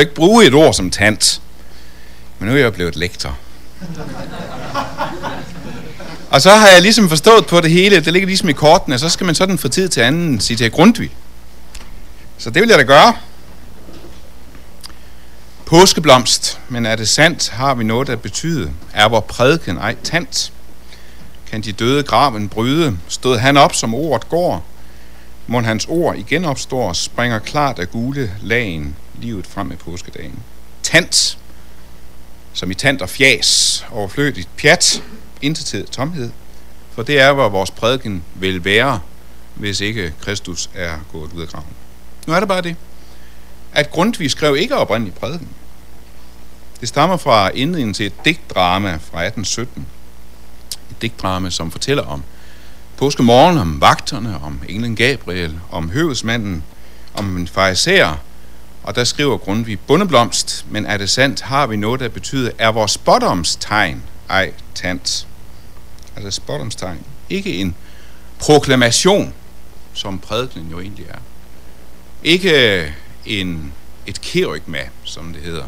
ikke bruge et ord som tant, men nu er jeg blevet lektor. Og så har jeg ligesom forstået på det hele, det ligger ligesom i kortene, så skal man sådan fra tid til anden sige til Grundtvig. Så det vil jeg da gøre. Påskeblomst, men er det sandt, har vi noget at betyde? Er vor prædiken ej tant? Kan de døde graven bryde? Stod han op, som ordet går? Må hans ord igen opstår, springer klart af gule lagen livet frem med påskedagen. Tant, som i tant og fjas, overflødigt pjat, intetid tomhed, for det er, hvor vores prædiken vil være, hvis ikke Kristus er gået ud af graven. Nu er det bare det, at Grundtvig skrev ikke oprindeligt prædiken. Det stammer fra indledningen til et digtdrama fra 1817. Et digtdrama, som fortæller om påskemorgen, om vagterne, om englen Gabriel, om høvesmanden, om en fariserer, og der skriver Grundtvig, bundeblomst, men er det sandt, har vi noget, der betyder, er vores spottomstegn, ej tant. Altså spottomstegn. Ikke en proklamation, som prædiken jo egentlig er. Ikke en, et kerygma, som det hedder.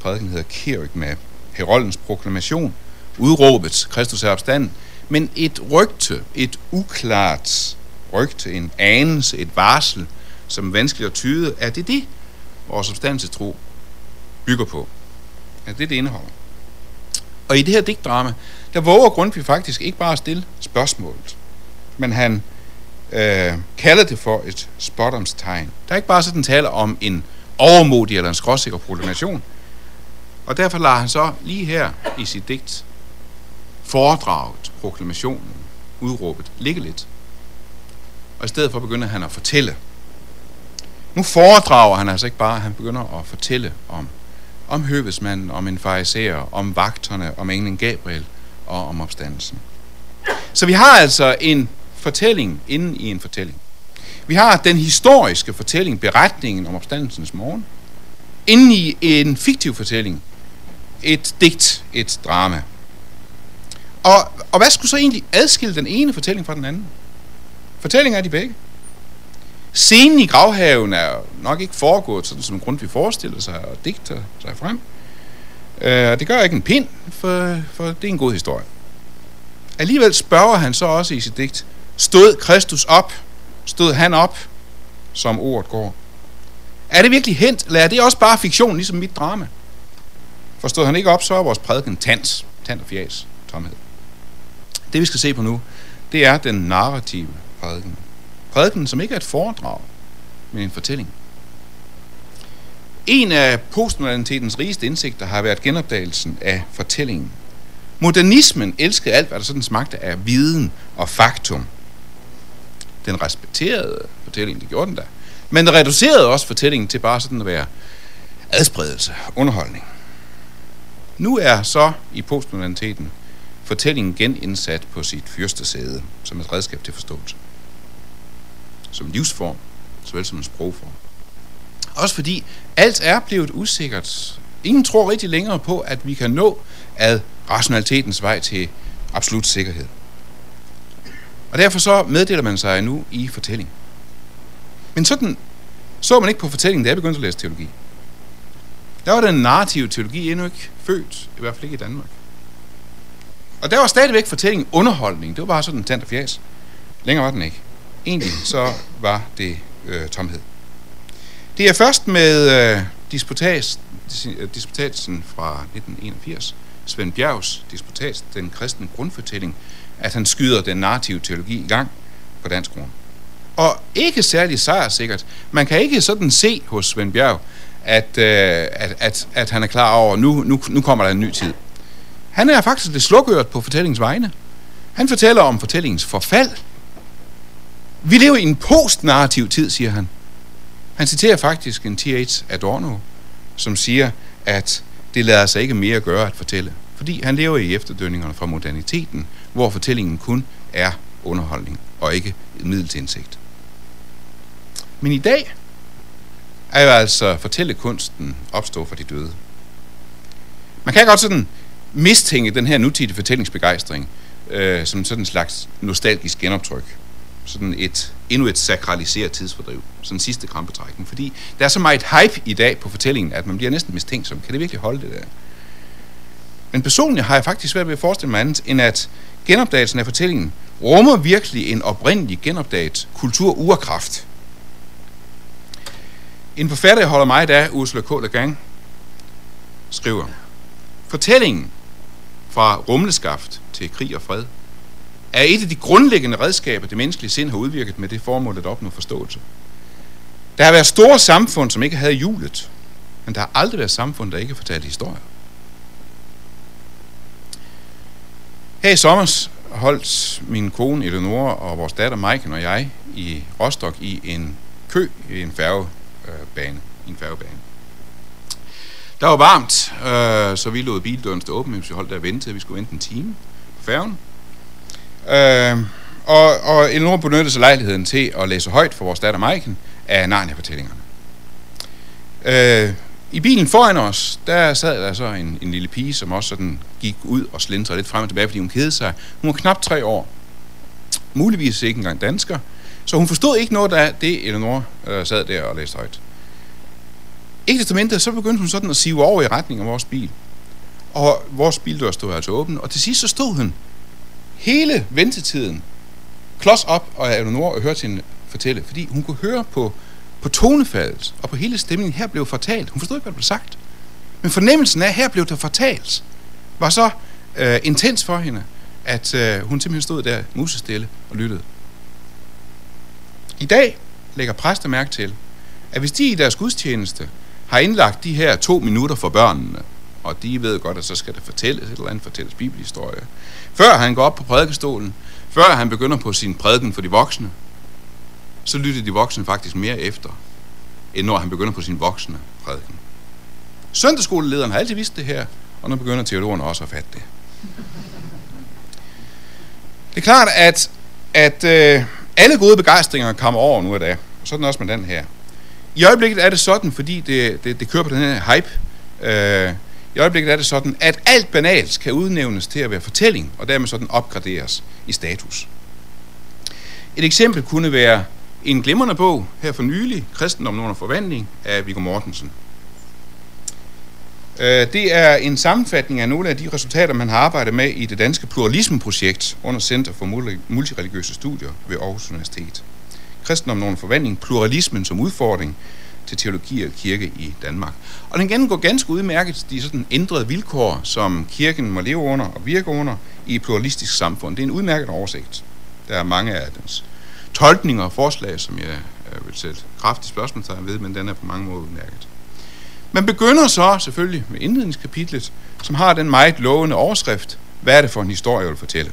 Prædiken hedder kerygma. Heroldens proklamation. Udråbet, Kristus er opstanden. Men et rygte, et uklart rygte, en anelse, et varsel, som er vanskeligt at tyde, er det det, vores tro bygger på. Er det, det indeholder. Og i det her digtdrama, der våger Grundtvig faktisk ikke bare at stille spørgsmålet, men han øh, kalder det for et spottomstegn. Der er ikke bare sådan tale om en overmodig eller en skråsikker proklamation. Og derfor lader han så lige her i sit digt foredraget, proklamationen, udråbet, ligge lidt. Og i stedet for begynder han at fortælle. Nu foredrager han altså ikke bare, han begynder at fortælle om, om høvesmanden, om en fariserer, om vagterne, om englen Gabriel og om opstandelsen. Så vi har altså en fortælling inden i en fortælling. Vi har den historiske fortælling, beretningen om opstandelsens morgen, inden i en fiktiv fortælling, et digt, et drama. Og, og hvad skulle så egentlig adskille den ene fortælling fra den anden? Fortællinger er de begge. Scenen i gravhaven er nok ikke foregået sådan, som Grundtvig forestiller sig og digter sig frem. Uh, det gør ikke en pind, for, for det er en god historie. Alligevel spørger han så også i sit digt, stod Kristus op, stod han op, som ordet går. Er det virkelig hent, eller er det også bare fiktion, ligesom mit drama? Forstod han ikke op, så er vores prædiken tans, tand og fjas, tomhed. Det vi skal se på nu, det er den narrative prædiken. Prædiken, som ikke er et foredrag, men en fortælling. En af postmodernitetens rigeste indsigter har været genopdagelsen af fortællingen. Modernismen elskede alt, hvad der sådan smagte af viden og faktum. Den respekterede fortællingen, det gjorde den da. Men den reducerede også fortællingen til bare sådan at være adspredelse, underholdning. Nu er så i postmoderniteten fortællingen genindsat på sit fyrstesæde som et redskab til forståelse. Som livsform, såvel som en sprogform. Også fordi alt er blevet usikkert. Ingen tror rigtig længere på, at vi kan nå ad rationalitetens vej til absolut sikkerhed. Og derfor så meddeler man sig nu i fortælling. Men sådan så man ikke på fortællingen, da jeg begyndte at læse teologi. Der var den narrative teologi endnu ikke født, i hvert fald ikke i Danmark. Og der var stadigvæk fortællingen underholdning. Det var bare sådan en tant og fjæs. Længere var den ikke. Egentlig så var det øh, tomhed. Det er først med øh, disputats, øh, disputatsen fra 1981, Svend Bjergs disputats, den kristne grundfortælling, at han skyder den narrative teologi i gang på dansk grund. Og ikke særlig sejrsikkert. Man kan ikke sådan se hos Svend Bjerg, at, øh, at, at, at han er klar over, at nu, nu, nu kommer der en ny tid. Han er faktisk det slukøret på fortællingens vegne. Han fortæller om fortællingens forfald. Vi lever i en postnarrativ tid, siger han. Han citerer faktisk en T.H. Adorno, som siger, at det lader sig ikke mere gøre at fortælle. Fordi han lever i efterdønningerne fra moderniteten, hvor fortællingen kun er underholdning og ikke et middel til indsigt. Men i dag er jo altså fortællekunsten opstå for de døde. Man kan godt sådan mistænke den her nutidige fortællingsbegejstring øh, som sådan en slags nostalgisk genoptryk, sådan et, endnu et sakraliseret tidsfordriv. Sådan en sidste krampetrækning. Fordi der er så meget hype i dag på fortællingen, at man bliver næsten mistænksom. Kan det virkelig holde det der? Men personligt har jeg faktisk svært ved at forestille mig andet, end at genopdagelsen af fortællingen rummer virkelig en oprindelig genopdaget kultururkraft. En forfatter, jeg holder mig af, Ursula K. Le Gang, skriver, Fortællingen fra rumleskaft til krig og fred er et af de grundlæggende redskaber, det menneskelige sind har udvirket med det formål at opnå forståelse. Der har været store samfund, som ikke havde julet, men der har aldrig været samfund, der ikke fortalte historier. Her i sommer holdt min kone Eleonora og vores datter Maiken og jeg i Rostock i en kø i en færgebane. I en færgebane. Der var varmt, øh, så vi lod bildøren stå åben, mens vi holdt der og vente, vi skulle vente en time på færgen. Øh, og, og Elinor benyttede sig lejligheden til at læse højt for vores datter Maiken af Narnia-fortællingerne. Øh, i bilen foran os, der sad der så en, en lille pige, som også sådan gik ud og slindrede lidt frem og tilbage, fordi hun kedede sig. Hun var knap tre år. Muligvis ikke engang dansker. Så hun forstod ikke noget af det, Eleanor øh, sad der og læste højt. Ikke desto mindre, så begyndte hun sådan at sive over i retning af vores bil. Og vores bildør stod altså åben, og til sidst så stod hun hele ventetiden klods op, og Eleanor hørte hende fortælle, fordi hun kunne høre på på tonefaldet og på hele stemningen, her blev fortalt. Hun forstod ikke, hvad der blev sagt. Men fornemmelsen af, her blev der fortalt, var så øh, intens for hende, at øh, hun simpelthen stod der musestille og lyttede. I dag lægger præster mærke til, at hvis de i deres gudstjeneste har indlagt de her to minutter for børnene, og de ved godt, at så skal der fortælles et eller andet, fortælles bibelhistorie, før han går op på prædikestolen, før han begynder på sin prædiken for de voksne, så lytter de voksne faktisk mere efter, end når han begynder på sin voksne prædiken. Søndagsskolelederen har altid vidst det her, og nu begynder teologerne også at fatte det. Det er klart, at, at øh, alle gode begejstringer kommer over nu i dag. Sådan også med den her. I øjeblikket er det sådan, fordi det, det, det kører på den her hype, øh, i øjeblikket er det sådan, at alt banalt kan udnævnes til at være fortælling, og dermed sådan opgraderes i status. Et eksempel kunne være en glimrende bog her for nylig, Kristendom under forvandling, af Viggo Mortensen. Øh, det er en sammenfatning af nogle af de resultater, man har arbejdet med i det danske pluralismeprojekt under Center for Multireligiøse Studier ved Aarhus Universitet. Kristendom under forvandling, pluralismen som udfordring til teologi og kirke i Danmark. Og den gennemgår ganske udmærket de sådan ændrede vilkår, som kirken må leve under og virke under i et pluralistisk samfund. Det er en udmærket oversigt. Der er mange af dens tolkninger og forslag, som jeg øh, vil sætte kraftigt spørgsmålstegn ved, men den er på mange måder udmærket. Man begynder så selvfølgelig med indledningskapitlet, som har den meget lovende overskrift, hvad er det for en historie, jeg vil fortælle.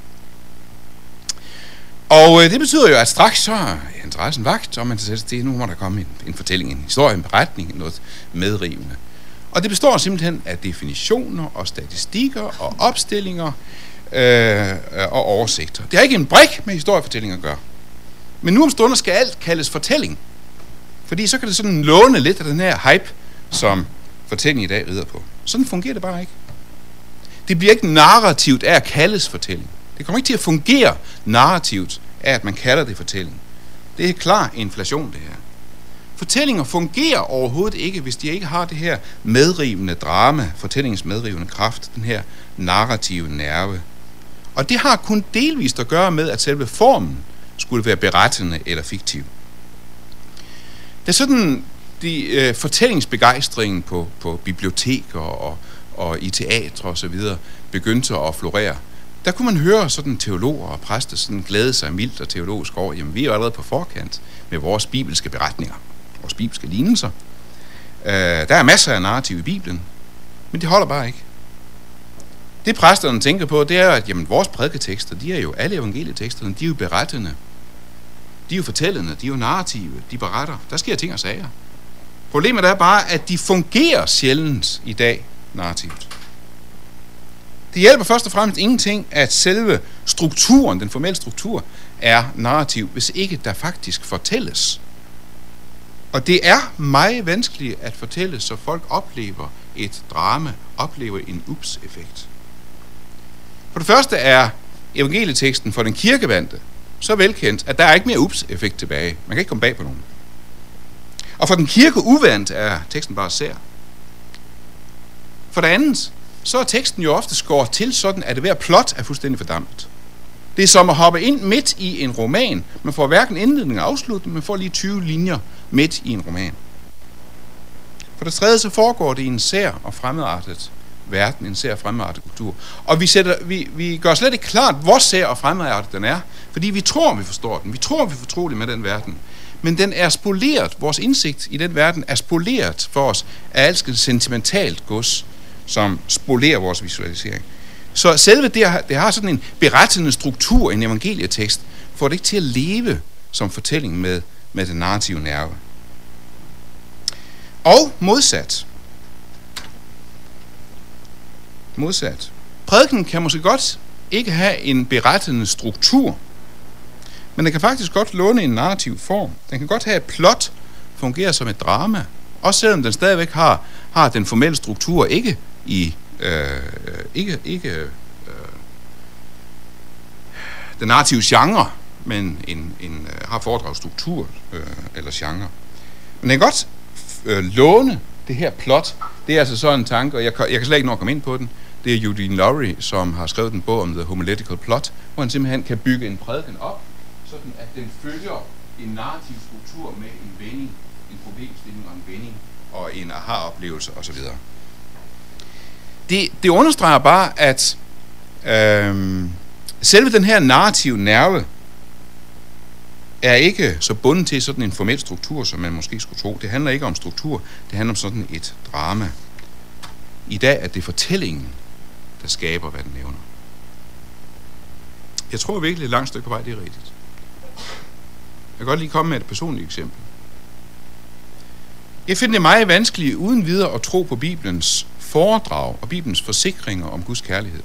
Og øh, det betyder jo, at straks så er interessen vagt, og man til at nu må der komme en, en fortælling, en historie, en beretning, noget medrivende. Og det består simpelthen af definitioner og statistikker og opstillinger øh, og oversigter. Det har ikke en brik med historiefortælling at gøre. Men nu om stunder skal alt kaldes fortælling. Fordi så kan det sådan låne lidt af den her hype, som fortællingen i dag rider på. Sådan fungerer det bare ikke. Det bliver ikke narrativt af at kaldes fortælling. Det kommer ikke til at fungere narrativt af, at man kalder det fortælling. Det er klar inflation, det her. Fortællinger fungerer overhovedet ikke, hvis de ikke har det her medrivende drama, fortællingens medrivende kraft, den her narrative nerve. Og det har kun delvist at gøre med, at selve formen skulle være berettende eller fiktiv. Det sådan, de øh, fortællingsbegejstringen på, på biblioteker og, og i teatre og så videre begyndte at florere. Der kunne man høre sådan teologer og præster sådan glæde sig mildt og teologisk over, jamen vi er jo allerede på forkant med vores bibelske beretninger, vores bibelske lignelser. Øh, der er masser af narrativ i Bibelen, men det holder bare ikke. Det præsterne tænker på, det er, at jamen, vores prædiketekster, de er jo, alle evangelieteksterne, de er jo berettende. De er jo fortællende, de er jo narrative, de beretter. Der sker ting og sager. Problemet er bare, at de fungerer sjældent i dag narrativt. Det hjælper først og fremmest ingenting, at selve strukturen, den formelle struktur, er narrativ, hvis ikke der faktisk fortælles. Og det er meget vanskeligt at fortælle, så folk oplever et drama, oplever en ups-effekt. For det første er evangelieteksten for den kirkevandte så velkendt, at der er ikke mere ups-effekt tilbage. Man kan ikke komme bag på nogen. Og for den kirke uvandt er teksten bare sær. For det andet, så er teksten jo ofte skåret til sådan, at det hver plot er fuldstændig fordampet. Det er som at hoppe ind midt i en roman. Man får hverken indledning og afslutning, man får lige 20 linjer midt i en roman. For det tredje, så foregår det i en sær og fremmedartet verden, en sær fremmedartet kultur. Og vi, sætter, vi, vi gør slet ikke klart, hvor sær og fremmedartet den er, fordi vi tror, vi forstår den. Vi tror, vi er fortrolige med den verden. Men den er spoleret, vores indsigt i den verden er spoleret for os af alt sentimentalt gods, som spolerer vores visualisering. Så selve det, det har sådan en berettende struktur, en evangelietekst, får det ikke til at leve som fortælling med, med den narrative nerve. Og modsat. Modsat. Prædiken kan måske godt ikke have en berettende struktur, men den kan faktisk godt låne en narrativ form. Den kan godt have et plot, fungere som et drama, også selvom den stadigvæk har, har den formelle struktur, ikke i øh, ikke, ikke øh, den narrative genre, men en, en, øh, har foredragsstruktur øh, eller genre. Men den kan godt øh, låne det her plot. Det er altså sådan en tanke, og jeg, jeg kan slet ikke nå at komme ind på den. Det er Eugene Lowry, som har skrevet en bog om The Homiletical Plot, hvor han simpelthen kan bygge en prædiken op, sådan at den følger en narrativ struktur med en vending, en problemstilling og en vending, og en aha-oplevelse osv. Det, det understreger bare, at øh, selve den her narrative nerve er ikke så bundet til sådan en formel struktur, som man måske skulle tro. Det handler ikke om struktur, det handler om sådan et drama. I dag er det fortællingen, der skaber, hvad den nævner. Jeg tror virkelig, et langt stykke på vej, det er rigtigt. Jeg kan godt lige komme med et personligt eksempel. Jeg finder det meget vanskeligt uden videre at tro på Bibelens foredrag og Bibelens forsikringer om Guds kærlighed.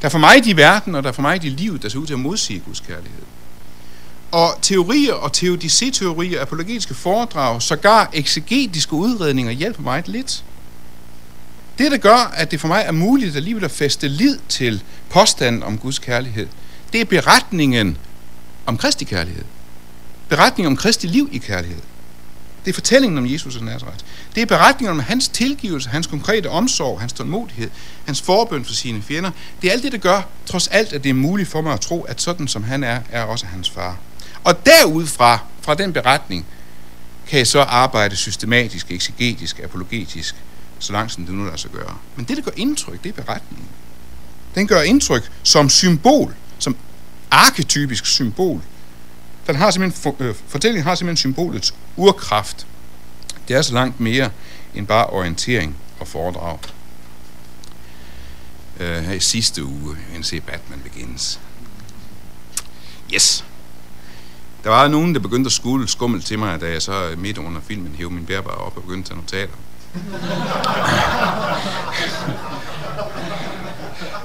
Der er for mig i verden, og der er for mig i livet, der ser ud til at modsige Guds kærlighed. Og teorier og teodicé-teorier, apologetiske foredrag, sågar eksegetiske udredninger hjælper mig lidt. Det, der gør, at det for mig er muligt alligevel at feste lid til påstanden om Guds kærlighed, det er beretningen om Kristi kærlighed. Beretningen om Kristi liv i kærlighed. Det er fortællingen om Jesus af Nazareth. Det er beretningen om hans tilgivelse, hans konkrete omsorg, hans tålmodighed, hans forbøn for sine fjender. Det er alt det, der gør, trods alt, at det er muligt for mig at tro, at sådan som han er, er også hans far. Og derudfra, fra den beretning, kan jeg så arbejde systematisk, eksegetisk, apologetisk, så langt som det nu lader sig gøre. Men det, der gør indtryk, det er beretningen. Den gør indtryk som symbol, som arketypisk symbol den har simpelthen, for, øh, fortællingen har simpelthen symbolets urkraft. Det er så langt mere end bare orientering og foredrag. Øh, her i sidste uge, en se Batman Begins. Yes! Der var nogen, der begyndte at skule skummel til mig, da jeg så midt under filmen hævde min bærbare op og begyndte at tage notater.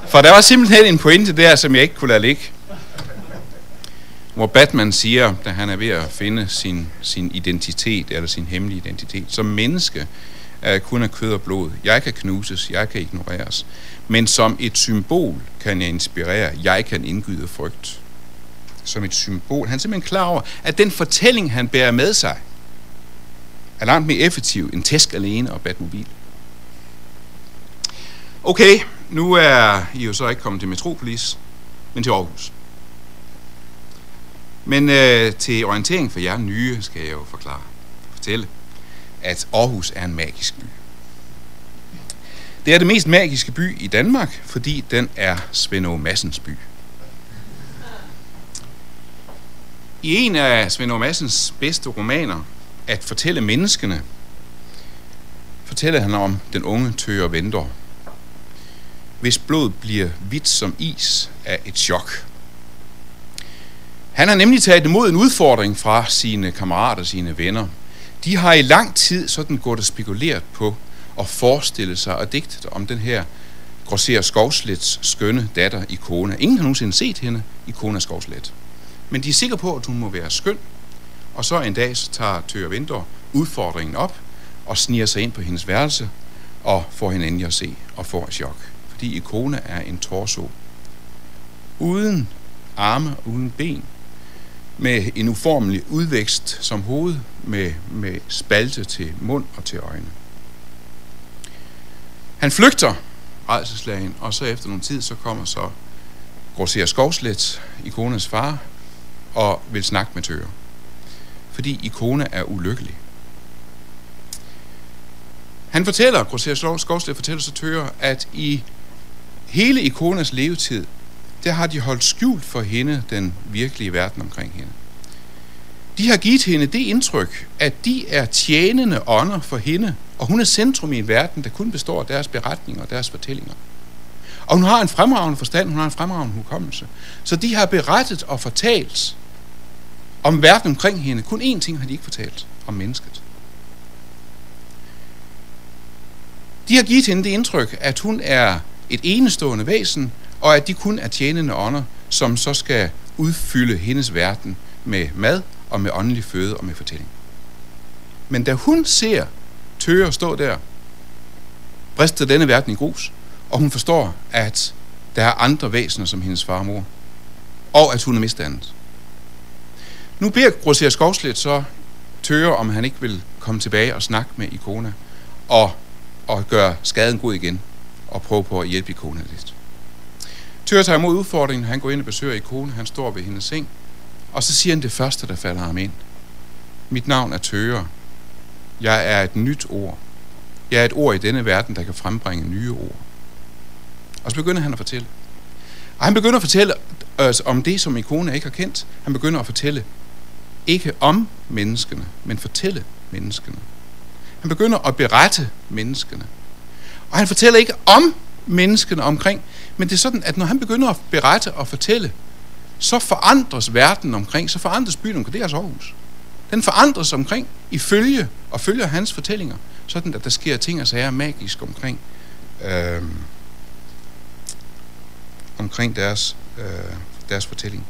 For der var simpelthen en pointe der, som jeg ikke kunne lade ligge hvor Batman siger, da han er ved at finde sin, sin identitet, eller sin hemmelige identitet, som menneske er kun af kød og blod. Jeg kan knuses, jeg kan ignoreres. Men som et symbol kan jeg inspirere, jeg kan indgyde frygt. Som et symbol. Han er simpelthen klar over, at den fortælling, han bærer med sig, er langt mere effektiv end tæsk alene og Batmobil. Okay, nu er I jo så ikke kommet til Metropolis, men til Aarhus. Men øh, til orientering for jer nye skal jeg jo forklare, fortælle, at Aarhus er en magisk by. Det er det mest magiske by i Danmark, fordi den er Svend Massens by. I en af Svend Massens bedste romaner, At fortælle menneskene, fortæller han om den unge tøger Venter, hvis blod bliver hvidt som is af et chok. Han har nemlig taget imod en udfordring fra sine kammerater, sine venner. De har i lang tid sådan gået og spekuleret på at forestille sig og digtet om den her Grosser Skovslets skønne datter Ikona. Ingen har nogensinde set hende, Ikona Skovslet. Men de er sikre på, at hun må være skøn. Og så en dag så tager Tør Vinter udfordringen op og sniger sig ind på hendes værelse og får hende endelig at se og får et chok. Fordi Ikona er en torso uden arme uden ben, med en uformelig udvækst som hoved, med, med spalte til mund og til øjne. Han flygter rejseslagen, og så efter nogle tid, så kommer så Grosser Skovslet, ikones far, og vil snakke med Tøre. Fordi ikone er ulykkelig. Han fortæller, Grosser Skovslet fortæller så Tøre, at i hele Ikonas levetid, der har de holdt skjult for hende den virkelige verden omkring hende. De har givet hende det indtryk, at de er tjenende ånder for hende, og hun er centrum i en verden, der kun består af deres beretninger og deres fortællinger. Og hun har en fremragende forstand, hun har en fremragende hukommelse. Så de har berettet og fortalt om verden omkring hende. Kun én ting har de ikke fortalt, om mennesket. De har givet hende det indtryk, at hun er et enestående væsen, og at de kun er tjenende ånder, som så skal udfylde hendes verden med mad og med åndelig føde og med fortælling. Men da hun ser Tøger stå der, brister denne verden i grus, og hun forstår, at der er andre væsener som hendes far og mor, og at hun er misdannet. Nu beder Grosser Skovslet så Tøger, om han ikke vil komme tilbage og snakke med Ikona, og, og gøre skaden god igen, og prøve på at hjælpe Ikona lidt. Tør tager imod udfordringen, han går ind og besøger ikonen, han står ved hendes seng, og så siger han det første, der falder ham ind. Mit navn er Tøre. Jeg er et nyt ord. Jeg er et ord i denne verden, der kan frembringe nye ord. Og så begynder han at fortælle. Og han begynder at fortælle os om det, som ikonen ikke har kendt. Han begynder at fortælle ikke om menneskene, men fortælle menneskene. Han begynder at berette menneskene. Og han fortæller ikke om menneskene omkring, men det er sådan, at når han begynder at berette og fortælle, så forandres verden omkring, så forandres byen omkring, det er altså Aarhus. Den forandres omkring i følge og følger hans fortællinger, sådan at der sker ting og sager magisk omkring, øh, omkring deres, øh, deres fortælling.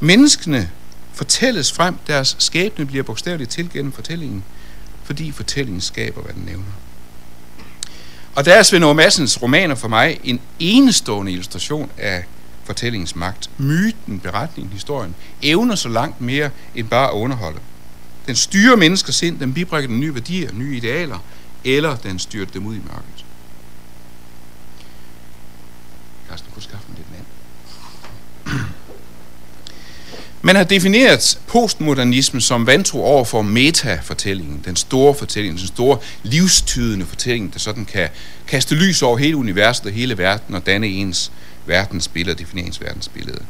Menneskene fortælles frem, deres skæbne bliver bogstaveligt til gennem fortællingen, fordi fortællingen skaber, hvad den nævner. Og der er Svend Madsens romaner for mig en enestående illustration af fortællingens magt. Myten, beretningen, historien evner så langt mere end bare at underholde. Den styrer menneskers sind, den bibringer dem nye værdier, nye idealer, eller den styrer dem ud i mørket. Carsten, kunne skaffe mig lidt vand. Man har defineret postmodernismen som vantro over for metafortællingen, den store fortælling, den store livstydende fortælling, der sådan kan kaste lys over hele universet og hele verden og danne ens verdensbillede, defineringsverdensbillede.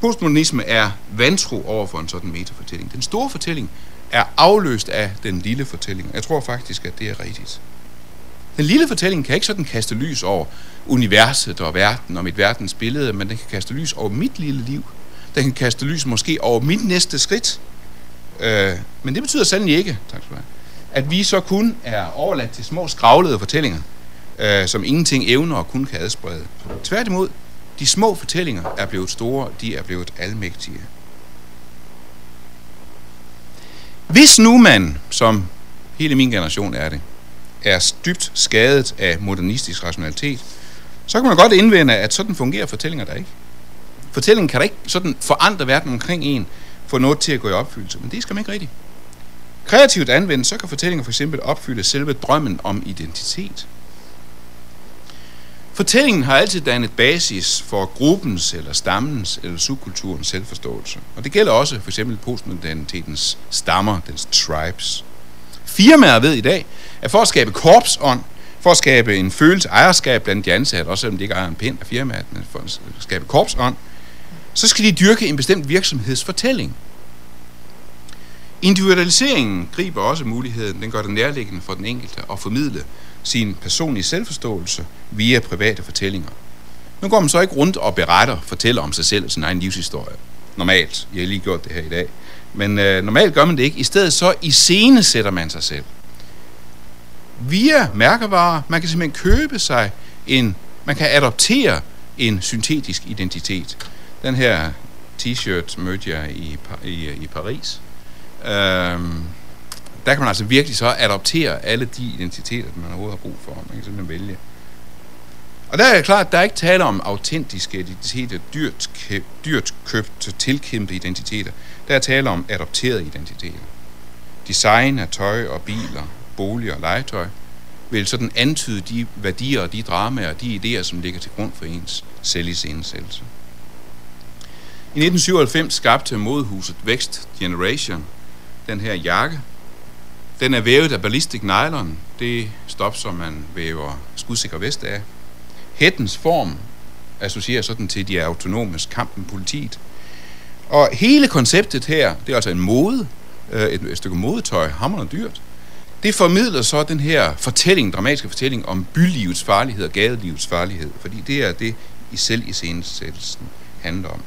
Postmodernisme er vantro over for en sådan metafortælling. Den store fortælling er afløst af den lille fortælling. Jeg tror faktisk, at det er rigtigt. Den lille fortælling kan ikke sådan kaste lys over universet og verden og mit verdensbillede, men den kan kaste lys over mit lille liv – der kan kaste lys måske over mit næste skridt. Øh, men det betyder sandelig ikke, tak skal du have, at vi så kun er overladt til små skravlede fortællinger, øh, som ingenting evner og kun kan adsprede. Tværtimod, de små fortællinger er blevet store, de er blevet almægtige. Hvis nu man, som hele min generation er det, er dybt skadet af modernistisk rationalitet, så kan man godt indvende, at sådan fungerer fortællinger der ikke. Fortællingen kan da ikke sådan forandre verden omkring en, få noget til at gå i opfyldelse. Men det skal man ikke rigtigt. Kreativt anvendt, så kan fortællinger for eksempel opfylde selve drømmen om identitet. Fortællingen har altid dannet basis for gruppens eller stammens eller subkulturens selvforståelse. Og det gælder også for eksempel postmodernitetens stammer, dens tribes. Firmaer ved i dag, at for at skabe korpsånd, for at skabe en følelse af ejerskab blandt de ansatte, også selvom de ikke ejer en pind af firmaet, men for at skabe korpsånd, så skal de dyrke en bestemt virksomhedsfortælling. Individualiseringen griber også muligheden, den gør det nærliggende for den enkelte at formidle sin personlige selvforståelse via private fortællinger. Nu går man så ikke rundt og beretter, fortæller om sig selv og sin egen livshistorie. Normalt. Jeg har lige gjort det her i dag. Men øh, normalt gør man det ikke. I stedet så i scene sætter man sig selv. Via mærkevarer, man kan simpelthen købe sig en, man kan adoptere en syntetisk identitet den her t-shirt mødte jeg i, i, i Paris. Øhm, der kan man altså virkelig så adoptere alle de identiteter, man overhovedet har brug for. Man kan simpelthen vælge. Og der er det klart, at der er ikke tale om autentiske identiteter, dyrt, dyrt købt, tilkæmpede identiteter. Der er tale om adopterede identiteter. Design af tøj og biler, boliger og legetøj vil sådan antyde de værdier og de dramaer og de idéer, som ligger til grund for ens selvisensættelse. I 1997 skabte modehuset Vækst Generation den her jakke. Den er vævet af ballistic nylon, det stof, som man væver skudsikker vest af. Hættens form associerer sådan til de autonome kampen politiet. Og hele konceptet her, det er altså en mode, øh, et, et stykke modetøj, hammerende dyrt. Det formidler så den her fortælling, dramatiske fortælling om bylivets farlighed og gadelivets farlighed, fordi det er det i selv i scenesættelsen handler om.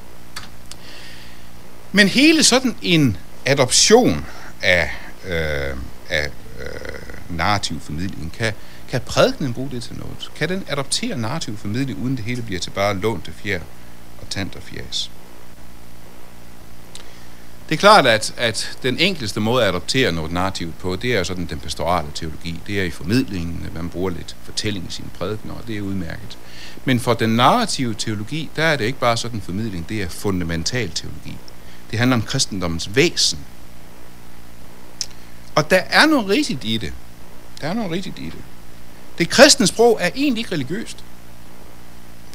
Men hele sådan en adoption af, øh, af øh, narrativ formidling, kan, kan prædikenen bruge det til noget? Kan den adoptere narrativ formidling, uden det hele bliver til bare lånte fjer og tant og fjæs? Det er klart, at, at den enkleste måde at adoptere noget narrativt på, det er sådan den pastorale teologi. Det er i formidlingen, man bruger lidt fortælling i sine prædikener, og det er udmærket. Men for den narrative teologi, der er det ikke bare sådan formidling, det er fundamental teologi. Det handler om kristendommens væsen. Og der er noget rigtigt i det. Der er noget rigtigt i det. Det kristne sprog er egentlig ikke religiøst.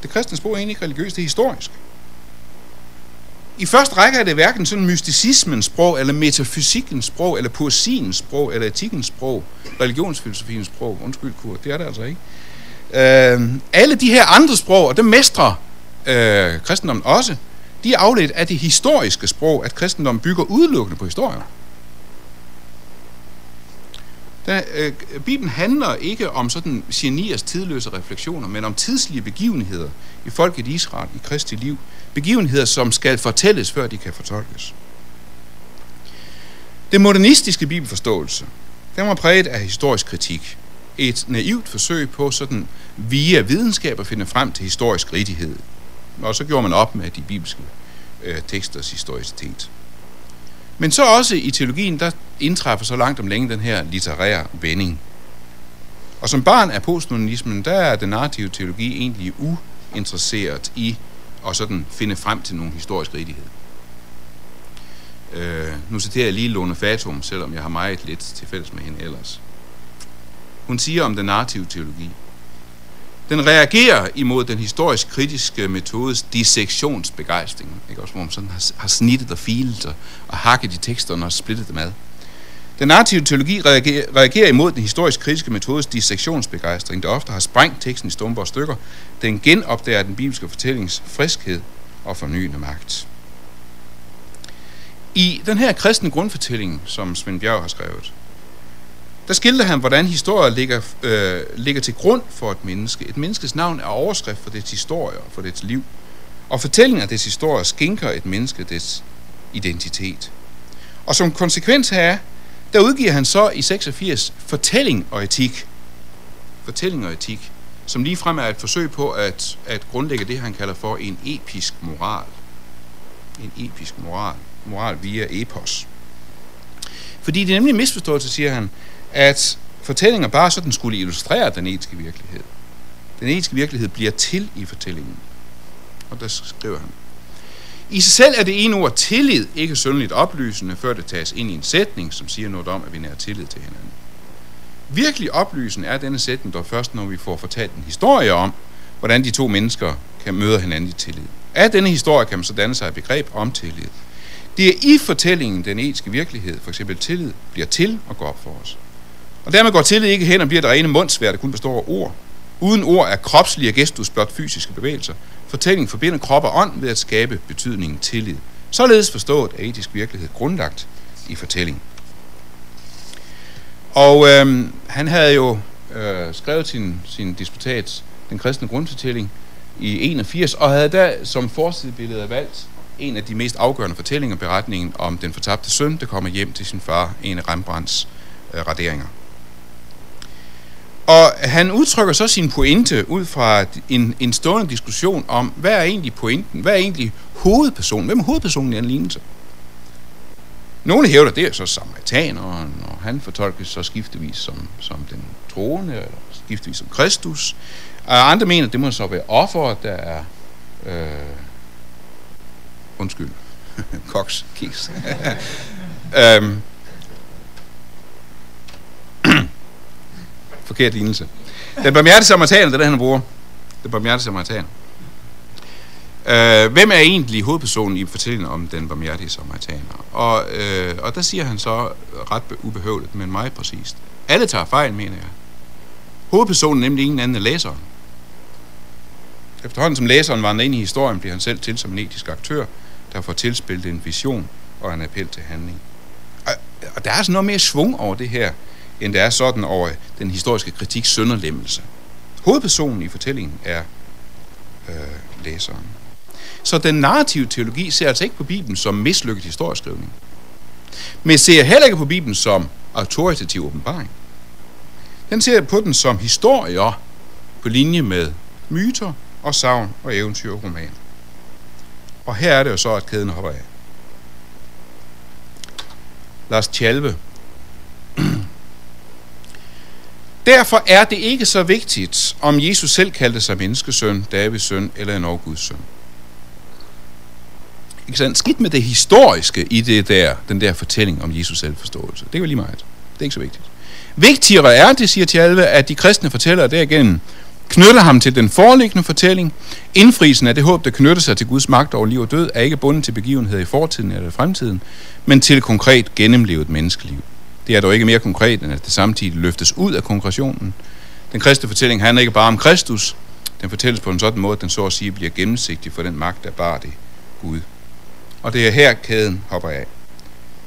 Det kristne sprog er egentlig ikke religiøst, det er historisk. I første række er det hverken sådan mysticismens sprog, eller metafysikkens sprog, eller poesiens sprog, eller etikkens sprog, religionsfilosofiens sprog. Undskyld, Kurt, det er det altså ikke. Øh, alle de her andre sprog, og det mestrer øh, kristendommen også, de er afledt af det historiske sprog, at kristendommen bygger udelukkende på historier. Der, øh, Bibelen handler ikke om sådan geniers tidløse refleksioner, men om tidslige begivenheder i folket Israel, i Kristi liv. Begivenheder, som skal fortælles, før de kan fortolkes. Det modernistiske bibelforståelse, den var præget af historisk kritik. Et naivt forsøg på sådan via videnskab at finde frem til historisk rigtighed. Og så gjorde man op med de bibelske øh, teksters historicitet. Men så også i teologien, der indtræffer så langt om længe den her litterære vending. Og som barn af postmodernismen, der er den narrative teologi egentlig uinteresseret i at sådan finde frem til nogle historisk rigtighed. Øh, nu citerer jeg lige Lone Fatum, selvom jeg har meget lidt til fælles med hende ellers. Hun siger om den narrative teologi, den reagerer imod den historisk kritiske metodes dissektionsbegejstring, ikke? Også, hvor man sådan har, har snittet og filet og, og hakket i teksterne og splittet dem ad. Den narrative teologi reagerer, reagerer imod den historisk kritiske metodes dissektionsbegejstring, der ofte har sprængt teksten i stumper og stykker. Den genopdager den bibelske fortællings friskhed og fornyende magt. I den her kristne grundfortælling, som Svend Bjerg har skrevet, der skildrer han, hvordan historier ligger, øh, ligger til grund for et menneske. Et menneskes navn er overskrift for dets historie og for dets liv. Og fortællingen af dets historie skinker et menneske dets identitet. Og som konsekvens heraf, der udgiver han så i 86 fortælling og etik. Fortælling og etik, som lige frem er et forsøg på at, at grundlægge det, han kalder for en episk moral. En episk moral. Moral via epos. Fordi det er nemlig en misforståelse, siger han, at fortællinger bare sådan skulle illustrere den etiske virkelighed. Den etiske virkelighed bliver til i fortællingen. Og der skriver han. I sig selv er det ene ord tillid ikke synderligt oplysende, før det tages ind i en sætning, som siger noget om, at vi nærer tillid til hinanden. Virkelig oplysende er denne sætning dog først, når vi får fortalt en historie om, hvordan de to mennesker kan møde hinanden i tillid. Af denne historie kan man så danne sig et begreb om tillid. Det er i fortællingen, den etiske virkelighed, for eksempel tillid, bliver til og går op for os. Og dermed går tillid ikke hen og bliver det rene mundsvær, der kun består af ord. Uden ord er kropslige gestus blot fysiske bevægelser. Fortællingen forbinder krop og ånd ved at skabe betydningen tillid. Således forstået er etisk virkelighed grundlagt i fortællingen. Og øhm, han havde jo øh, skrevet sin, sin disputat, den kristne grundfortælling, i 81, og havde der som forsidebillede valgt en af de mest afgørende fortællinger, beretningen om den fortabte søn, der kommer hjem til sin far, en af Rembrandts øh, raderinger. Og han udtrykker så sin pointe ud fra en, en stående diskussion om, hvad er egentlig pointen? Hvad er egentlig hovedpersonen? Hvem er hovedpersonen i den lignelse? Nogle hævder, det er så samaritaneren, og han fortolkes så skiftevis som, som den troende, eller skiftevis som Kristus. Og andre mener, det må så være offeret, der er... Øh, undskyld. Koks, kiks. øhm, forkert lignelse. Den barmhjertige samaritaner, det er det, han bruger. Den barmhjertige samaritaner. Øh, hvem er egentlig hovedpersonen i fortællingen om den barmhjertige samaritaner? Og, øh, og der siger han så ret ubehøvlet, men meget præcist. Alle tager fejl, mener jeg. Hovedpersonen er nemlig ingen anden end læseren. Efterhånden som læseren vandrer ind i historien, bliver han selv til som en etisk aktør, der får tilspillet en vision og en appel til handling. Og, og der er sådan noget mere svung over det her, end der er sådan over den historiske kritik sønderlemmelse. Hovedpersonen i fortællingen er øh, læseren. Så den narrative teologi ser altså ikke på Bibelen som mislykket historieskrivning, men ser heller ikke på Bibelen som autoritativ åbenbaring. Den ser på den som historier på linje med myter og savn og eventyr og roman. Og her er det jo så, at kæden hopper af. Lars Tjalve. Derfor er det ikke så vigtigt, om Jesus selv kaldte sig menneskesøn, Davids søn eller en Guds søn. Ikke sådan? Skidt med det historiske i det der, den der fortælling om Jesus selvforståelse. Det er jo lige meget. Det er ikke så vigtigt. Vigtigere er, det siger Tjalve, at de kristne fortæller derigennem knytter ham til den foreliggende fortælling. Indfrisen af det håb, der knytter sig til Guds magt over liv og død, er ikke bundet til begivenheder i fortiden eller fremtiden, men til konkret gennemlevet menneskeliv. Det er dog ikke mere konkret, end at det samtidig løftes ud af konkretionen. Den kristne fortælling handler ikke bare om Kristus, den fortælles på en sådan måde, at den så at sige bliver gennemsigtig for den magt, der bar det Gud. Og det er her kæden hopper af.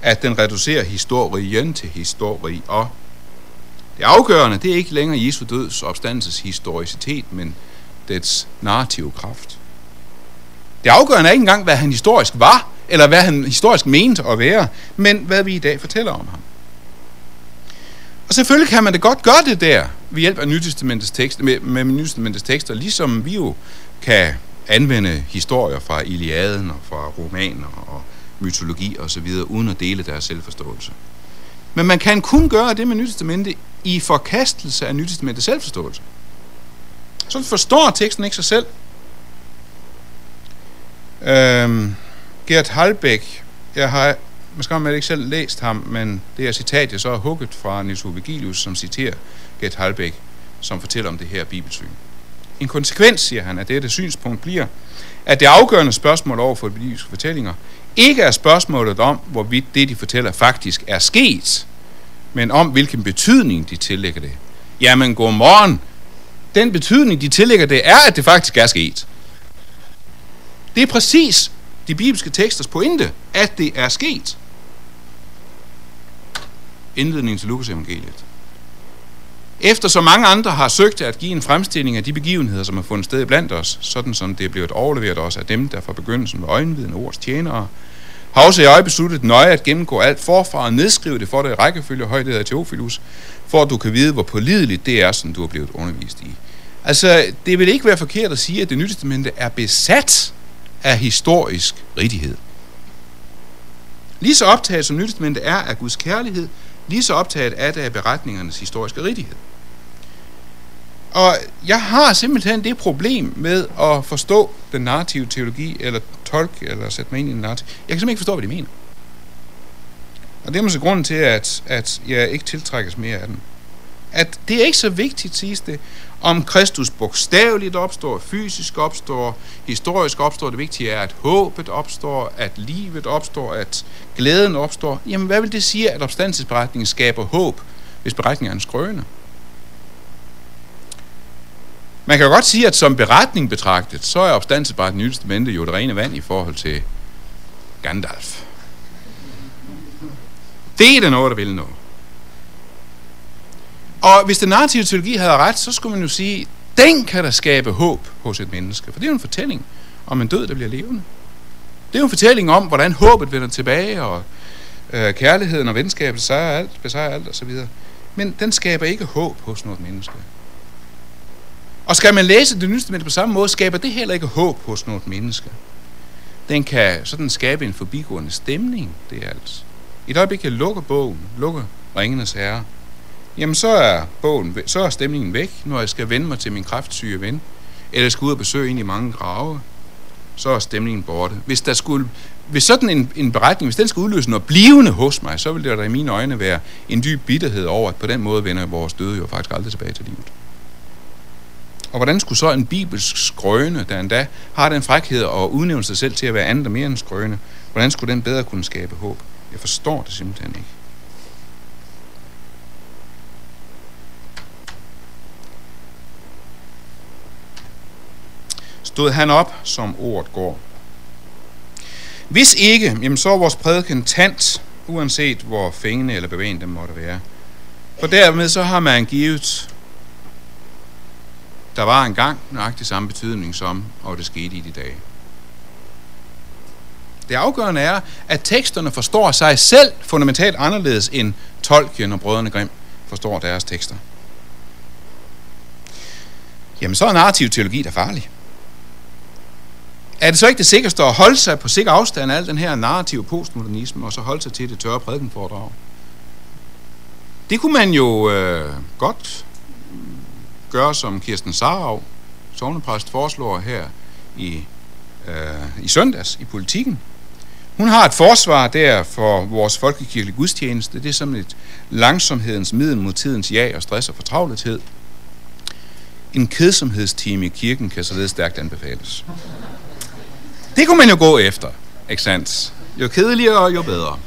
At den reducerer historien til historie og det afgørende, det er ikke længere Jesu døds opstandelses historicitet, men dets narrative kraft. Det afgørende er ikke engang, hvad han historisk var, eller hvad han historisk mente at være, men hvad vi i dag fortæller om ham. Og selvfølgelig kan man det godt gøre det der, ved hjælp af Nytestamentets tekster, med, med Nytestamentets tekster, ligesom vi jo kan anvende historier fra Iliaden og fra romaner og mytologi og så videre, uden at dele deres selvforståelse. Men man kan kun gøre det med Nytestamentet i forkastelse af Nytestamentets selvforståelse. Så forstår teksten ikke sig selv. Øhm, Gert Halbæk, jeg har måske har man ikke selv læst ham, men det er citat, jeg så har hugget fra Niels Vigilius, som citerer Gert Halbæk, som fortæller om det her bibelsyn. En konsekvens, siger han, af dette synspunkt bliver, at det afgørende spørgsmål over for bibelske fortællinger ikke er spørgsmålet om, hvorvidt det, de fortæller, faktisk er sket, men om, hvilken betydning de tillægger det. Jamen, godmorgen. Den betydning, de tillægger det, er, at det faktisk er sket. Det er præcis de bibelske teksters pointe, at det er sket. Indledningen til Lukas evangeliet. Efter så mange andre har søgt at give en fremstilling af de begivenheder, som har fundet sted blandt os, sådan som det er blevet overleveret os af dem, der fra begyndelsen var øjenviden ords tjenere, har også jeg besluttet nøje at gennemgå alt forfra og nedskrive det for dig i rækkefølge højde af Teofilus, for at du kan vide, hvor pålideligt det er, som du er blevet undervist i. Altså, det vil ikke være forkert at sige, at det nye testamente er besat af historisk rigtighed. Lige så optaget som Nyt er af Guds kærlighed, lige så optaget af det af beretningernes historiske rigtighed. Og jeg har simpelthen det problem med at forstå den narrative teologi, eller tolke, eller sætte mig ind i den narrative. Jeg kan simpelthen ikke forstå, hvad de mener. Og det er måske grunden til, at, at jeg ikke tiltrækkes mere af den. At det er ikke så vigtigt, siges det, om Kristus bogstaveligt opstår, fysisk opstår, historisk opstår. Det vigtige er, at håbet opstår, at livet opstår, at glæden opstår. Jamen, hvad vil det sige, at opstandelsesberetningen skaber håb, hvis beretningen er en skrøne? Man kan jo godt sige, at som beretning betragtet, så er opstandelsesberetningen i jo det rene vand i forhold til Gandalf. Det er da noget, der vil noget. Og hvis den narrative teologi havde ret, så skulle man jo sige, den kan der skabe håb hos et menneske. For det er jo en fortælling om en død, der bliver levende. Det er jo en fortælling om, hvordan håbet vender tilbage, og øh, kærligheden og venskabet besejrer alt, besejrer alt osv. Men den skaber ikke håb hos noget menneske. Og skal man læse det nyeste på samme måde, skaber det heller ikke håb hos noget menneske. Den kan sådan skabe en forbigående stemning, det er alt. I et øjeblik kan lukke bogen, lukke Ringenes Herre, jamen så er, bogen, så er stemningen væk, når jeg skal vende mig til min kraftsyge ven, eller skal ud og besøge en i mange grave, så er stemningen borte. Hvis der skulle, hvis sådan en, en beretning, hvis den skal udløse noget blivende hos mig, så vil det der i mine øjne være en dyb bitterhed over, at på den måde vender vores døde jo faktisk aldrig tilbage til livet. Og hvordan skulle så en bibelsk skrøne, der endda har den frækhed og udnævne sig selv til at være andet og mere end skrøne, hvordan skulle den bedre kunne skabe håb? Jeg forstår det simpelthen ikke. Stod han op, som ordet går. Hvis ikke, jamen så er vores prædiken tant, uanset hvor fængende eller bevægende den måtte være. For dermed så har man givet der var engang nøjagtig samme betydning som, og det skete i de dage. Det afgørende er, at teksterne forstår sig selv fundamentalt anderledes end Tolkien og Brødrene Grimm forstår deres tekster. Jamen så er narrativ teologi der farlig. Er det så ikke det sikreste at holde sig på sikker afstand af al den her narrative postmodernisme, og så holde sig til det tørre prædikenforedrag? Det kunne man jo øh, godt gøre, som Kirsten Sarov, sovnepræst, foreslår her i, øh, i søndags i politikken. Hun har et forsvar der for vores folkekirkelige gudstjeneste. Det er som et langsomhedens middel mod tidens ja og stress og fortravlethed. En kedsomhedstime i kirken kan således stærkt anbefales. Det kunne man jo gå efter, ikke sandt? Jo kedeligere, jo bedre.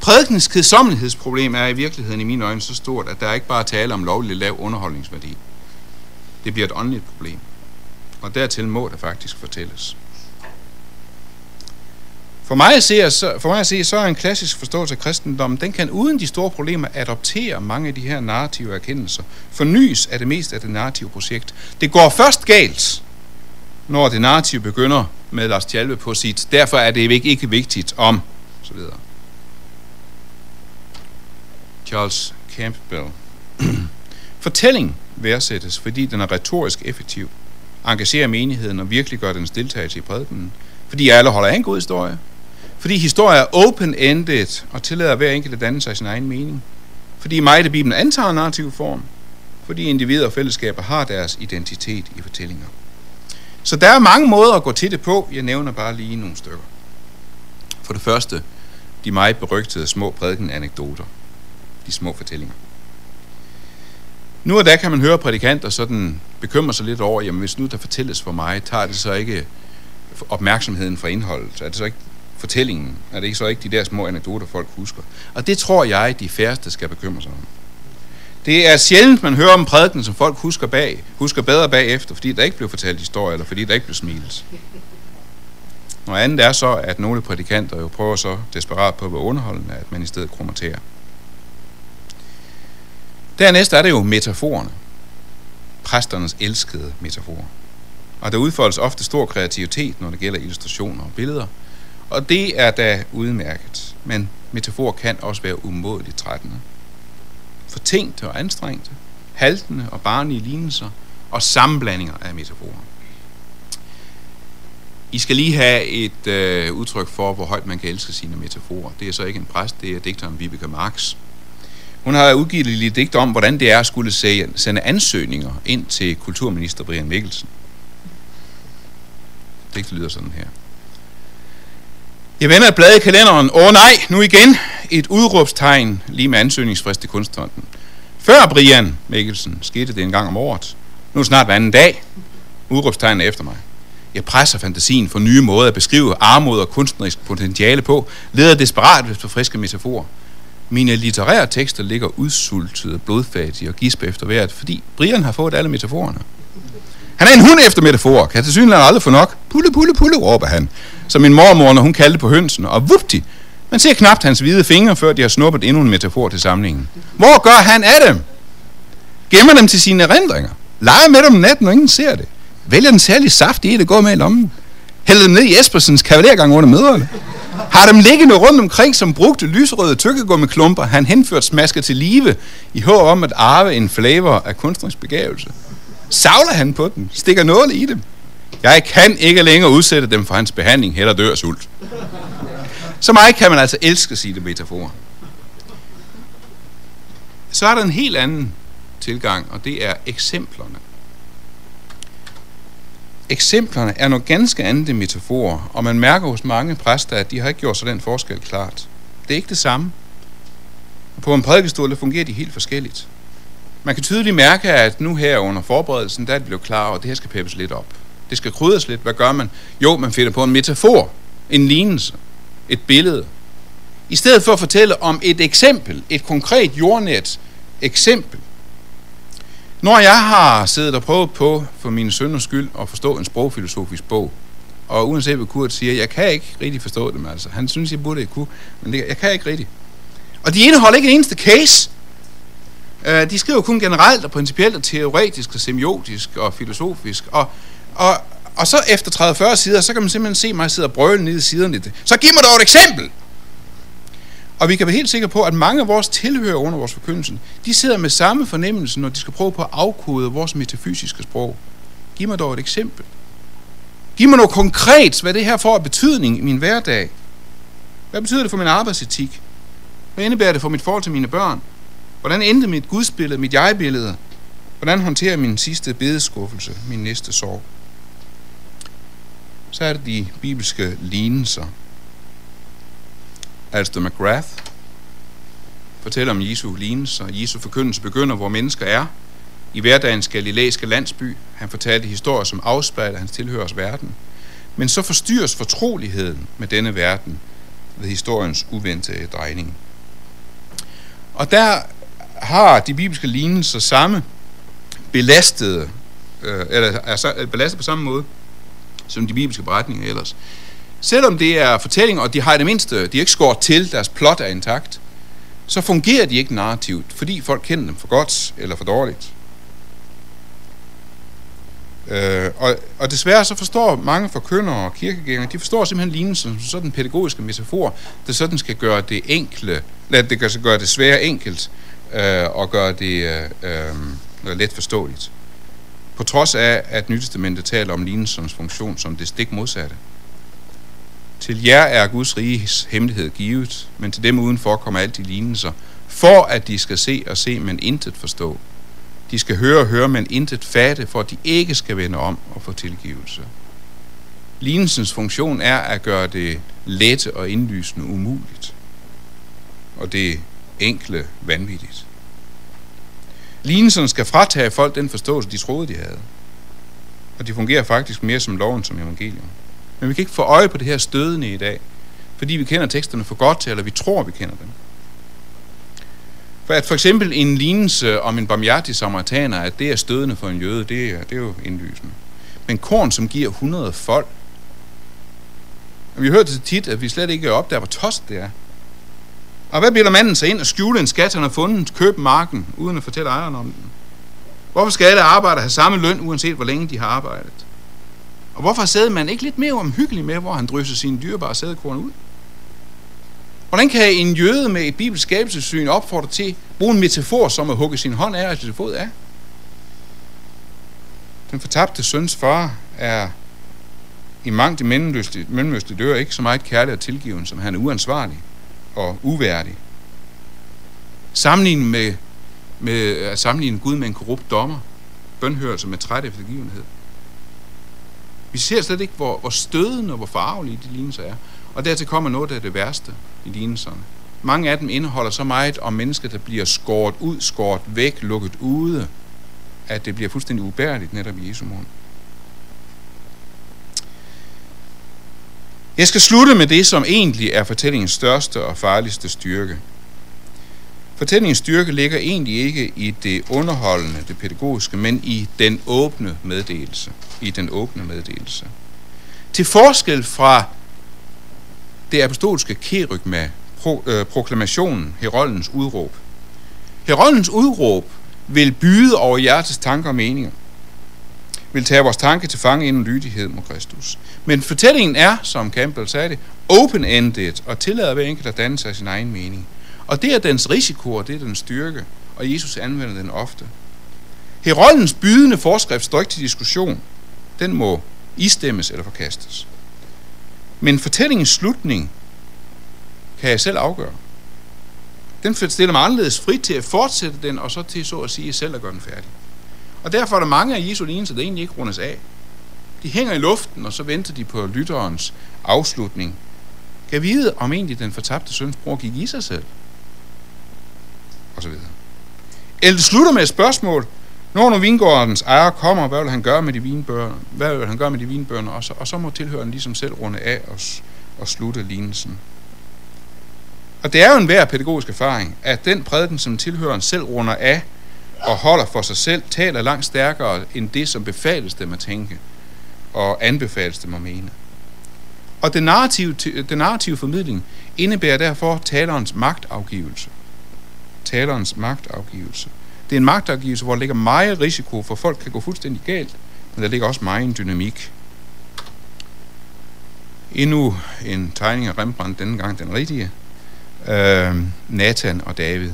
Prædikens kedsommelighedsproblem er i virkeligheden i mine øjne så stort, at der ikke bare er tale om lovlig lav underholdningsværdi. Det bliver et åndeligt problem. Og dertil må det faktisk fortælles. For mig, at se, for mig at se, så er en klassisk forståelse af kristendommen, den kan uden de store problemer adoptere mange af de her narrative erkendelser. Fornyes af det meste af det narrative projekt. Det går først galt, når det narrative begynder med Lars Tjalve på sit, derfor er det ikke vigtigt om, så videre. Charles Campbell. Fortælling værdsættes, fordi den er retorisk effektiv, engagerer menigheden og virkelig gør dens deltagelse i prædikenen, fordi alle holder af en god historie, fordi historie er open-ended og tillader hver enkelt at danne sig sin egen mening, fordi meget af Bibelen antager en narrativ form, fordi individer og fællesskaber har deres identitet i fortællinger. Så der er mange måder at gå til det på. Jeg nævner bare lige nogle stykker. For det første, de meget berygtede små prædiken-anekdoter de små fortællinger. Nu og da kan man høre prædikanter sådan bekymre sig lidt over, jamen hvis nu der fortælles for mig, tager det så ikke opmærksomheden fra indholdet? Er det så ikke fortællingen? Er det ikke så ikke de der små anekdoter, folk husker? Og det tror jeg, de færreste skal bekymre sig om. Det er sjældent, man hører om prædiken, som folk husker, bag, husker bedre bagefter, fordi der ikke blev fortalt historier, eller fordi der ikke blev smilet. Noget andet er så, at nogle prædikanter jo prøver så desperat på at være underholdende, at man i stedet kromaterer. Dernæst er det jo metaforerne. Præsternes elskede metaforer. Og der udfoldes ofte stor kreativitet, når det gælder illustrationer og billeder. Og det er da udmærket. Men metafor kan også være umådeligt trættende. Fortænkte og anstrengte, haltende og barnlige lignelser og sammenblandinger af metaforer. I skal lige have et øh, udtryk for, hvor højt man kan elske sine metaforer. Det er så ikke en præst, det er digteren Vibeke Marx, hun har udgivet et lille digt om, hvordan det er at skulle sende ansøgninger ind til kulturminister Brian Mikkelsen. Digtet lyder sådan her. Jeg vender et blad i kalenderen. Åh oh, nej, nu igen et udråbstegn lige med ansøgningsfrist til kunstfonden. Før Brian Mikkelsen skete det en gang om året. Nu er snart hver anden dag. Udråbstegn efter mig. Jeg presser fantasien for nye måder at beskrive armod og kunstnerisk potentiale på, leder desperat efter friske metaforer. Mine litterære tekster ligger udsultede, blodfattige og gispe efter hvert, fordi Brian har fået alle metaforerne. Han er en hund efter metaforer, kan til synligheden aldrig få nok. Pulle, pulle, pulle, råber han. Som min mormor, når hun kaldte på hønsen, og vupti, man ser knapt hans hvide fingre, før de har snuppet endnu en metafor til samlingen. Hvor gør han af dem? Gemmer dem til sine erindringer. Leger med dem natten, og ingen ser det. Vælger den særlig saft i det går med i lommen. Hælder dem ned i Espersens kavalergang under møderne har dem liggende rundt omkring som brugte lyserøde tykkegummiklumper, han henført smasker til live, i håb om at arve en flavor af kunstnerisk begævelse. Savler han på dem, stikker nåle i dem. Jeg kan ikke længere udsætte dem for hans behandling, heller dør sult. Så meget kan man altså elske sige det metafor. Så er der en helt anden tilgang, og det er eksemplerne. Eksemplerne er noget ganske andet end metaforer, og man mærker hos mange præster, at de har ikke gjort sig den forskel klart. Det er ikke det samme. På en prædikestol fungerer de helt forskelligt. Man kan tydeligt mærke, at nu her under forberedelsen, der er det blevet klar over, at det her skal peppes lidt op. Det skal krydres lidt. Hvad gør man? Jo, man finder på en metafor, en lignelse, et billede. I stedet for at fortælle om et eksempel, et konkret jordnet eksempel. Når jeg har siddet og prøvet på, for mine sønders skyld, at forstå en sprogfilosofisk bog, og uanset hvad Kurt siger, jeg kan ikke rigtig forstå dem, altså. Han synes, jeg burde ikke kunne, men det, jeg kan ikke rigtig. Og de indeholder ikke en eneste case. Øh, de skriver kun generelt og principielt og teoretisk og semiotisk og filosofisk. Og, og, og så efter 30-40 sider, så kan man simpelthen se mig sidde og brøle ned i siderne. Så giv mig dog et eksempel! Og vi kan være helt sikre på, at mange af vores tilhører under vores forkyndelse, de sidder med samme fornemmelse, når de skal prøve på at afkode vores metafysiske sprog. Giv mig dog et eksempel. Giv mig noget konkret, hvad det her får af betydning i min hverdag. Hvad betyder det for min arbejdsetik? Hvad indebærer det for mit forhold til mine børn? Hvordan endte mit gudsbillede, mit jeg-billede? Hvordan håndterer jeg min sidste bedeskuffelse, min næste sorg? Så er det de bibelske lignelser. Alistair McGrath fortæller om Jesu lignelser. Jesu forkyndelse begynder, hvor mennesker er, i hverdagens galilæiske landsby. Han fortalte historier, som afspejler hans tilhørers verden. Men så forstyrres fortroligheden med denne verden ved historiens uventede drejning. Og der har de bibelske lignelser samme belastede, øh, eller er belastet på samme måde, som de bibelske beretninger ellers. Selvom det er fortællinger, og de har i det mindste, de er ikke skåret til, deres plot er intakt, så fungerer de ikke narrativt, fordi folk kender dem for godt eller for dårligt. Øh, og, og desværre så forstår mange forkyndere og kirkegængere, de forstår simpelthen lignelsen som sådan en pædagogisk metafor, der sådan skal gøre det enkle, lad det skal gøre det svære enkelt, øh, og gøre det øh, øh, let forståeligt. På trods af, at Nytestamentet taler om lignelsens funktion som det stik modsatte. Til jer er Guds riges hemmelighed givet, men til dem udenfor kommer alt de lignelser, for at de skal se og se, men intet forstå. De skal høre og høre, men intet fatte, for at de ikke skal vende om og få tilgivelse. Lignelsens funktion er at gøre det lette og indlysende umuligt, og det enkle vanvittigt. Lignelserne skal fratage folk den forståelse, de troede, de havde. Og de fungerer faktisk mere som loven som evangelium. Men vi kan ikke få øje på det her stødende i dag, fordi vi kender teksterne for godt til, eller vi tror, vi kender dem. For at for eksempel en lignelse om en barmhjertig samaritaner, at det er stødende for en jøde, det er, det er jo indlysende. Men korn, som giver 100 folk, og vi har hørt det tit, at vi slet ikke opdager, hvor tost det er. Og hvad bilder manden sig ind og skjule en skat, han har fundet, købe marken, uden at fortælle ejeren om den? Hvorfor skal alle arbejdere have samme løn, uanset hvor længe de har arbejdet? Og hvorfor sad man ikke lidt mere omhyggelig med, hvor han drysser sine dyrebare sædekorn ud? Hvordan kan en jøde med et bibelsk skabelsessyn opfordre til at bruge en metafor som at hugge sin hånd af og sin fod af? Den fortabte søns far er i mange de mellemløste dør ikke så meget kærlig og tilgiven, som han er uansvarlig og uværdig. Sammenlignet med, med at sammenligne Gud med en korrupt dommer, bønhørelse med træt eftergivenhed. Vi ser slet ikke, hvor, hvor stødende og hvor farvelige de lignelser er. Og dertil kommer noget af det værste i lignelserne. Mange af dem indeholder så meget om mennesker, der bliver skåret ud, skåret væk, lukket ude, at det bliver fuldstændig ubærligt netop i Jesu mund. Jeg skal slutte med det, som egentlig er fortællingens største og farligste styrke. Fortællingens styrke ligger egentlig ikke i det underholdende, det pædagogiske, men i den åbne meddelelse. I den åbne meddelelse. Til forskel fra det apostolske kerygma, pro, øh, proklamationen, heroldens udråb. Heroldens udråb vil byde over hjertets tanker og meninger. Vil tage vores tanke til fange inden lydighed mod Kristus. Men fortællingen er, som Campbell sagde det, open-ended og tillader hver enkelt at danne sig sin egen mening. Og det er dens risiko, og det er dens styrke, og Jesus anvender den ofte. Heroldens bydende forskrift står ikke til diskussion. Den må istemmes eller forkastes. Men fortællingens slutning kan jeg selv afgøre. den stiller mig anderledes frit til at fortsætte den, og så til så at sige selv at gøre den færdig. Og derfor er der mange af Jesu lignelser, der egentlig ikke rundes af. De hænger i luften, og så venter de på lytterens afslutning. Kan vide, om egentlig den fortabte søns bror gik i sig selv? Og så videre. Eller det slutter med et spørgsmål. Når nu vingårdens ejer kommer, hvad vil han gøre med de vinbøger? Hvad vil han gøre med de vinbøger? Og så, og så må tilhøren ligesom selv runde af og, og slutte lignelsen. Og det er jo en værd pædagogisk erfaring, at den prædiken, som tilhøren selv runder af og holder for sig selv, taler langt stærkere end det, som befales dem at tænke og anbefales dem at mene. Og den narrative, den narrative formidling indebærer derfor talerens magtafgivelse. Talerens magtafgivelse. Det er en magtafgivelse, hvor der ligger meget risiko for, at folk kan gå fuldstændig galt, men der ligger også meget dynamik. Endnu en tegning af Rembrandt, denne gang den rigtige. Øh, Nathan og David.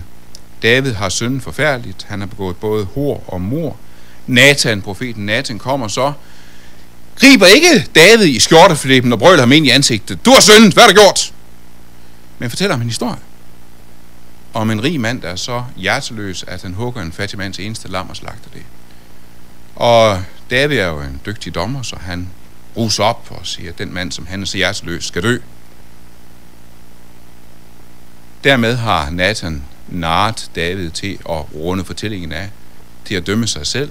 David har synden forfærdeligt. Han har begået både hor og mor. Nathan, profeten Nathan, kommer så, griber ikke David i skjorteflippen og brøler ham ind i ansigtet. Du har syndet, hvad har du gjort? Men fortæller ham en historie om en rig mand, der er så hjerteløs, at han hugger en fattig mands eneste lam og slagter det. Og David er jo en dygtig dommer, så han ruser op og siger, at den mand, som han er så hjerteløs, skal dø. Dermed har Nathan narret David til at runde fortællingen af, til at dømme sig selv.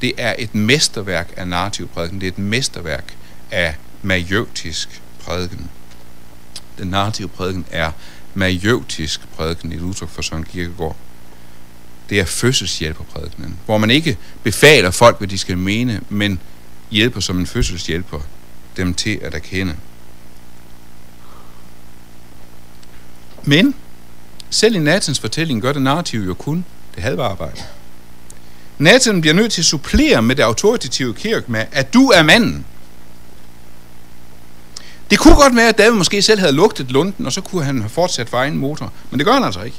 Det er et mesterværk af narrativ prædiken. Det er et mesterværk af majøtisk prædiken. Den narrative prædiken er majøtisk prædiken, et udtryk for Søren Kierkegaard. Det er fødselshjælperprædikenen, hvor man ikke befaler folk, hvad de skal mene, men hjælper som en fødselshjælper dem til at erkende. Men selv i Nathans fortælling gør det narrativ jo kun det halve arbejde. Nathan bliver nødt til at supplere med det autoritative kirke med, at du er manden. Det kunne godt være, at David måske selv havde lugtet lunden, og så kunne han have fortsat for egen motor. Men det gør han altså ikke.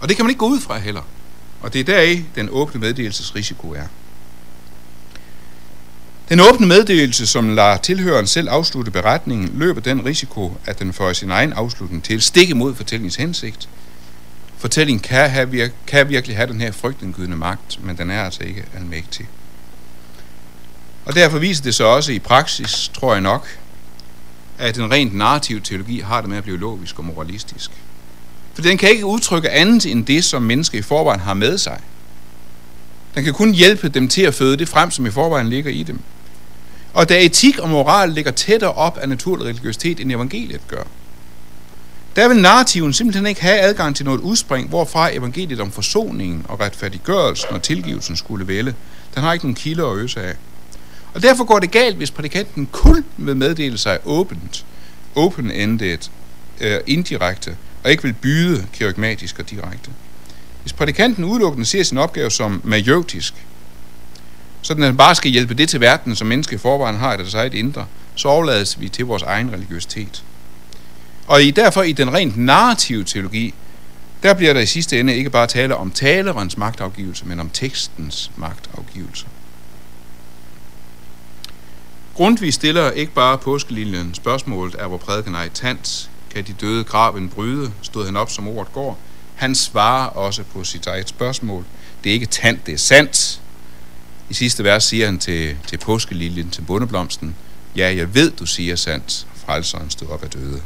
Og det kan man ikke gå ud fra heller. Og det er deri, den åbne meddelelsesrisiko er. Den åbne meddelelse, som lader tilhøren selv afslutte beretningen, løber den risiko, at den får sin egen afslutning til, stik imod fortællingens hensigt. Fortællingen kan, have, kan virkelig have den her frygtindgydende magt, men den er altså ikke almægtig. Og derfor viser det sig også i praksis, tror jeg nok, at en rent narrativ teologi har det med at blive logisk og moralistisk. For den kan ikke udtrykke andet end det, som mennesker i forvejen har med sig. Den kan kun hjælpe dem til at føde det frem, som i forvejen ligger i dem. Og da etik og moral ligger tættere op af naturlig religiøsitet, end evangeliet gør, der vil narrativen simpelthen ikke have adgang til noget udspring, hvorfra evangeliet om forsoningen og retfærdiggørelsen og tilgivelsen skulle vælge. Den har ikke nogen kilder at øse af. Og derfor går det galt, hvis prædikanten kun vil meddele sig åbent, open-ended, øh, indirekte, og ikke vil byde kirkmatisk og direkte. Hvis prædikanten udelukkende ser sin opgave som majotisk, så den bare skal hjælpe det til verden, som menneske i forvejen har i deres eget indre, så overlades vi til vores egen religiøsitet. Og i, derfor i den rent narrative teologi, der bliver der i sidste ende ikke bare tale om talerens magtafgivelse, men om tekstens magtafgivelse. Grundtvig stiller ikke bare påskeliljen spørgsmålet, er hvor prædiken er i tans, kan de døde graven bryde, stod han op som ordet går. Han svarer også på sit eget spørgsmål. Det er ikke tant, det er sandt. I sidste vers siger han til, til påskeliljen, til bundeblomsten, ja, jeg ved, du siger sandt, frelseren stod op af døde.